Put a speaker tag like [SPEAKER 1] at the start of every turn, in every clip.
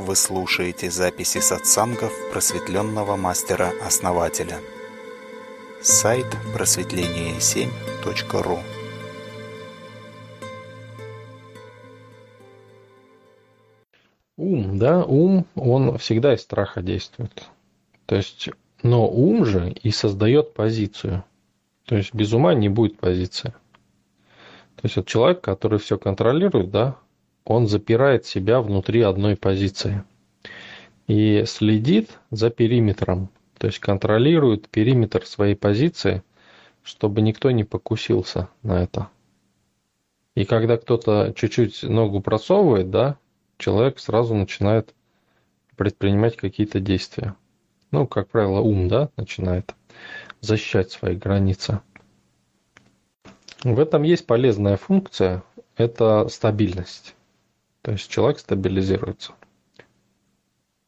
[SPEAKER 1] Вы слушаете записи сатсангов просветленного мастера-основателя. Сайт просветление7.ру
[SPEAKER 2] Ум, да, ум, он всегда из страха действует. То есть, но ум же и создает позицию. То есть без ума не будет позиции. То есть вот человек, который все контролирует, да, он запирает себя внутри одной позиции и следит за периметром, то есть контролирует периметр своей позиции, чтобы никто не покусился на это. И когда кто-то чуть-чуть ногу просовывает, да, человек сразу начинает предпринимать какие-то действия. Ну, как правило, ум, да, начинает защищать свои границы. В этом есть полезная функция – это стабильность. То есть человек стабилизируется.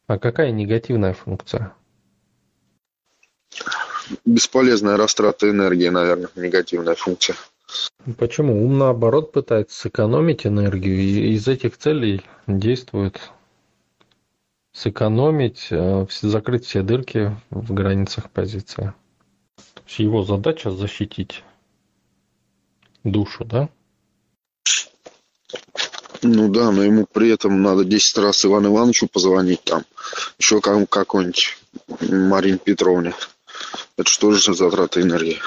[SPEAKER 2] А какая негативная функция?
[SPEAKER 3] Бесполезная растрата энергии, наверное, негативная функция.
[SPEAKER 2] Почему? Ум, наоборот, пытается сэкономить энергию и из этих целей действует сэкономить, э, закрыть все дырки в границах позиции. То есть его задача защитить душу, да?
[SPEAKER 3] Ну да, но ему при этом надо 10 раз Ивану Ивановичу позвонить там, еще как, какой-нибудь Марине Петровне. Это что же затраты энергии?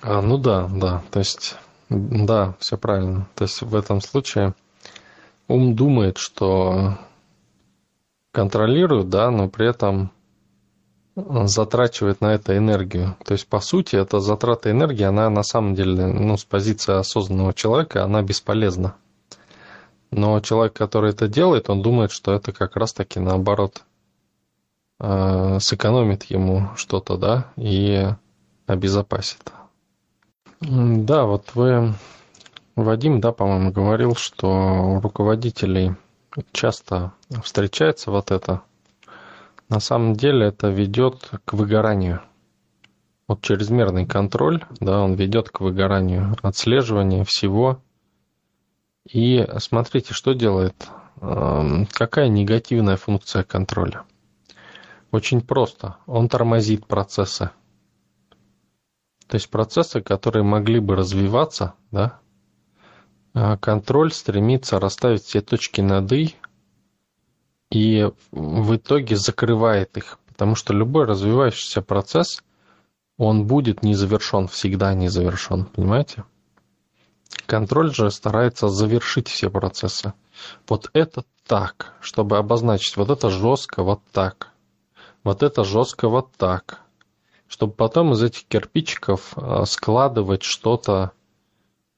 [SPEAKER 2] А, ну да, да, то есть, да, все правильно. То есть в этом случае ум думает, что контролирует, да, но при этом затрачивает на это энергию. То есть, по сути, эта затрата энергии, она на самом деле, ну, с позиции осознанного человека, она бесполезна. Но человек, который это делает, он думает, что это как раз-таки наоборот э, сэкономит ему что-то, да, и обезопасит. Да, вот вы, Вадим, да, по-моему, говорил, что у руководителей часто встречается вот это. На самом деле это ведет к выгоранию. Вот чрезмерный контроль, да, он ведет к выгоранию, отслеживание всего – и смотрите, что делает. Эм, какая негативная функция контроля? Очень просто. Он тормозит процессы. То есть процессы, которые могли бы развиваться, да, а контроль стремится расставить все точки над «и» и в итоге закрывает их. Потому что любой развивающийся процесс, он будет не завершен, всегда не завершен, понимаете? Контроль же старается завершить все процессы. Вот это так, чтобы обозначить. Вот это жестко вот так, вот это жестко вот так, чтобы потом из этих кирпичиков э, складывать что-то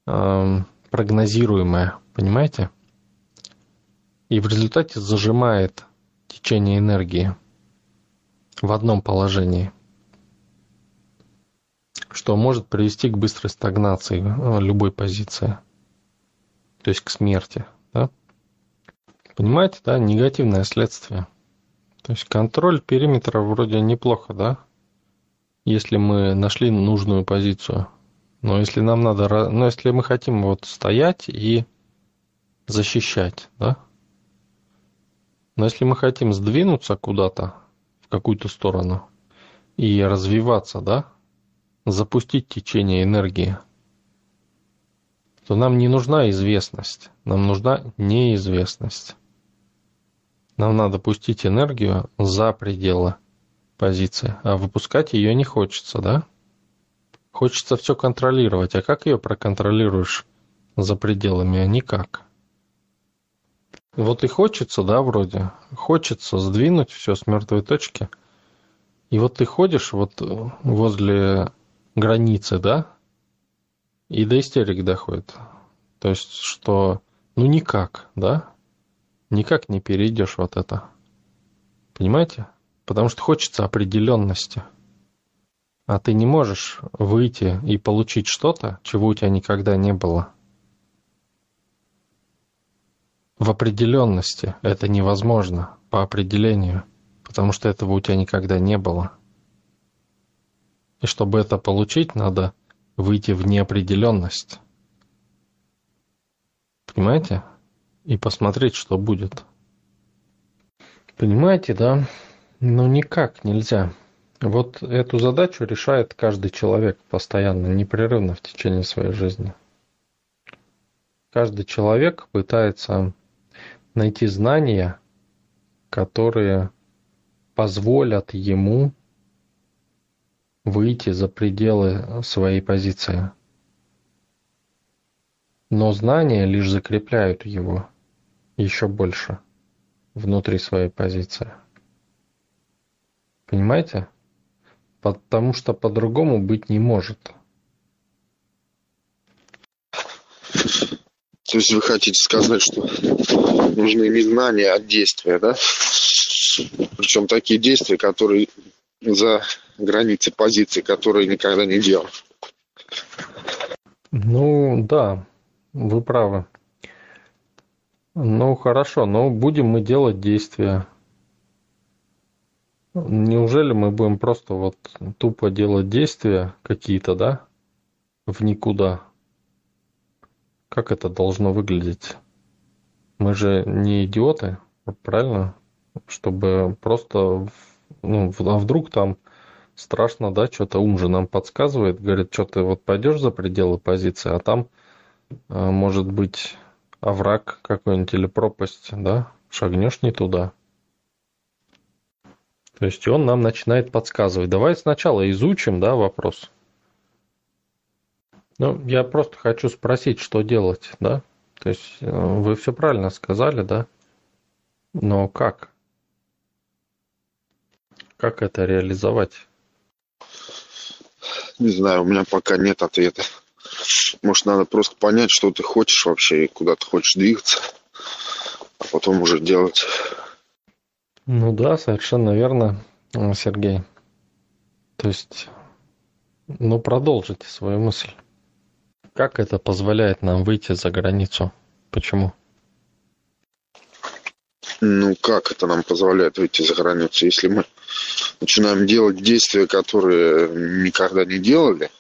[SPEAKER 2] э, прогнозируемое, понимаете? И в результате зажимает течение энергии в одном положении что может привести к быстрой стагнации э, любой позиции, то есть к смерти. Да? Понимаете, да, негативное следствие. То есть контроль периметра вроде неплохо, да, если мы нашли нужную позицию. Но если нам надо, но если мы хотим вот стоять и защищать, да, но если мы хотим сдвинуться куда-то в какую-то сторону и развиваться, да, запустить течение энергии, то нам не нужна известность, нам нужна неизвестность. Нам надо пустить энергию за пределы позиции, а выпускать ее не хочется, да? Хочется все контролировать, а как ее проконтролируешь за пределами, а никак. Вот и хочется, да, вроде, хочется сдвинуть все с мертвой точки. И вот ты ходишь вот возле границы, да, и до истерик доходит. То есть, что ну никак, да, никак не перейдешь вот это. Понимаете? Потому что хочется определенности. А ты не можешь выйти и получить что-то, чего у тебя никогда не было. В определенности это невозможно по определению, потому что этого у тебя никогда не было. И чтобы это получить, надо выйти в неопределенность. Понимаете? И посмотреть, что будет. Понимаете, да? Ну никак нельзя. Вот эту задачу решает каждый человек постоянно, непрерывно в течение своей жизни. Каждый человек пытается найти знания, которые позволят ему выйти за пределы своей позиции. Но знания лишь закрепляют его еще больше внутри своей позиции. Понимаете? Потому что по-другому быть не может.
[SPEAKER 3] То есть вы хотите сказать, что нужны не знания, а действия, да? Причем такие действия, которые за границей позиции, которые никогда не делал.
[SPEAKER 2] Ну, да, вы правы. Ну, хорошо, но будем мы делать действия. Неужели мы будем просто вот тупо делать действия какие-то, да, в никуда? Как это должно выглядеть? Мы же не идиоты, правильно? Чтобы просто, ну, а вдруг там страшно, да, что-то ум же нам подсказывает, говорит, что ты вот пойдешь за пределы позиции, а там а, может быть овраг какой-нибудь или пропасть, да, шагнешь не туда. То есть он нам начинает подсказывать. Давай сначала изучим, да, вопрос. Ну, я просто хочу спросить, что делать, да? То есть э, вы все правильно сказали, да? Но как? Как это реализовать?
[SPEAKER 3] Не знаю, у меня пока нет ответа. Может, надо просто понять, что ты хочешь вообще и куда ты хочешь двигаться, а потом уже делать.
[SPEAKER 2] Ну да, совершенно верно, Сергей. То есть, ну продолжите свою мысль. Как это позволяет нам выйти за границу? Почему?
[SPEAKER 3] Ну, как это нам позволяет выйти за границу? Если мы начинаем делать действия, которые никогда не делали,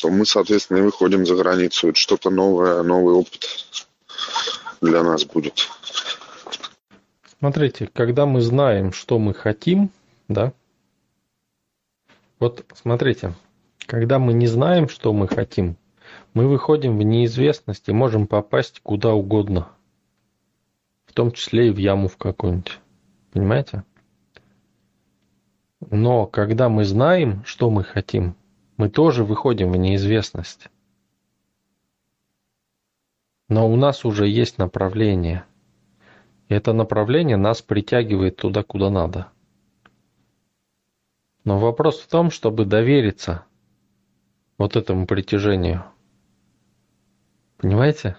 [SPEAKER 3] то мы, соответственно, и выходим за границу. Это что-то новое, новый опыт для нас будет.
[SPEAKER 2] Смотрите, когда мы знаем, что мы хотим, да, вот смотрите, когда мы не знаем, что мы хотим, мы выходим в неизвестность и можем попасть куда угодно, том числе и в яму в какую-нибудь. Понимаете? Но когда мы знаем, что мы хотим, мы тоже выходим в неизвестность. Но у нас уже есть направление. И это направление нас притягивает туда, куда надо. Но вопрос в том, чтобы довериться вот этому притяжению. Понимаете?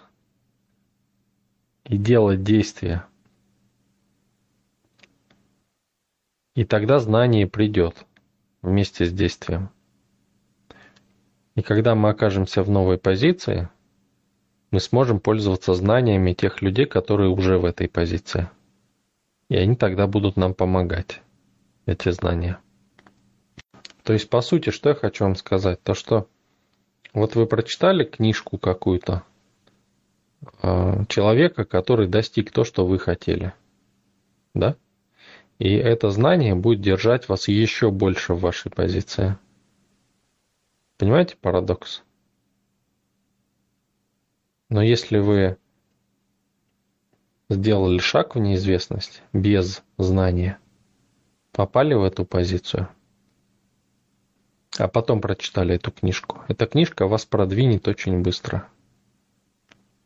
[SPEAKER 2] И делать действия. И тогда знание придет вместе с действием. И когда мы окажемся в новой позиции, мы сможем пользоваться знаниями тех людей, которые уже в этой позиции. И они тогда будут нам помогать, эти знания. То есть, по сути, что я хочу вам сказать? То, что вот вы прочитали книжку какую-то человека, который достиг то, что вы хотели. Да? И это знание будет держать вас еще больше в вашей позиции. Понимаете парадокс? Но если вы сделали шаг в неизвестность без знания, попали в эту позицию, а потом прочитали эту книжку, эта книжка вас продвинет очень быстро –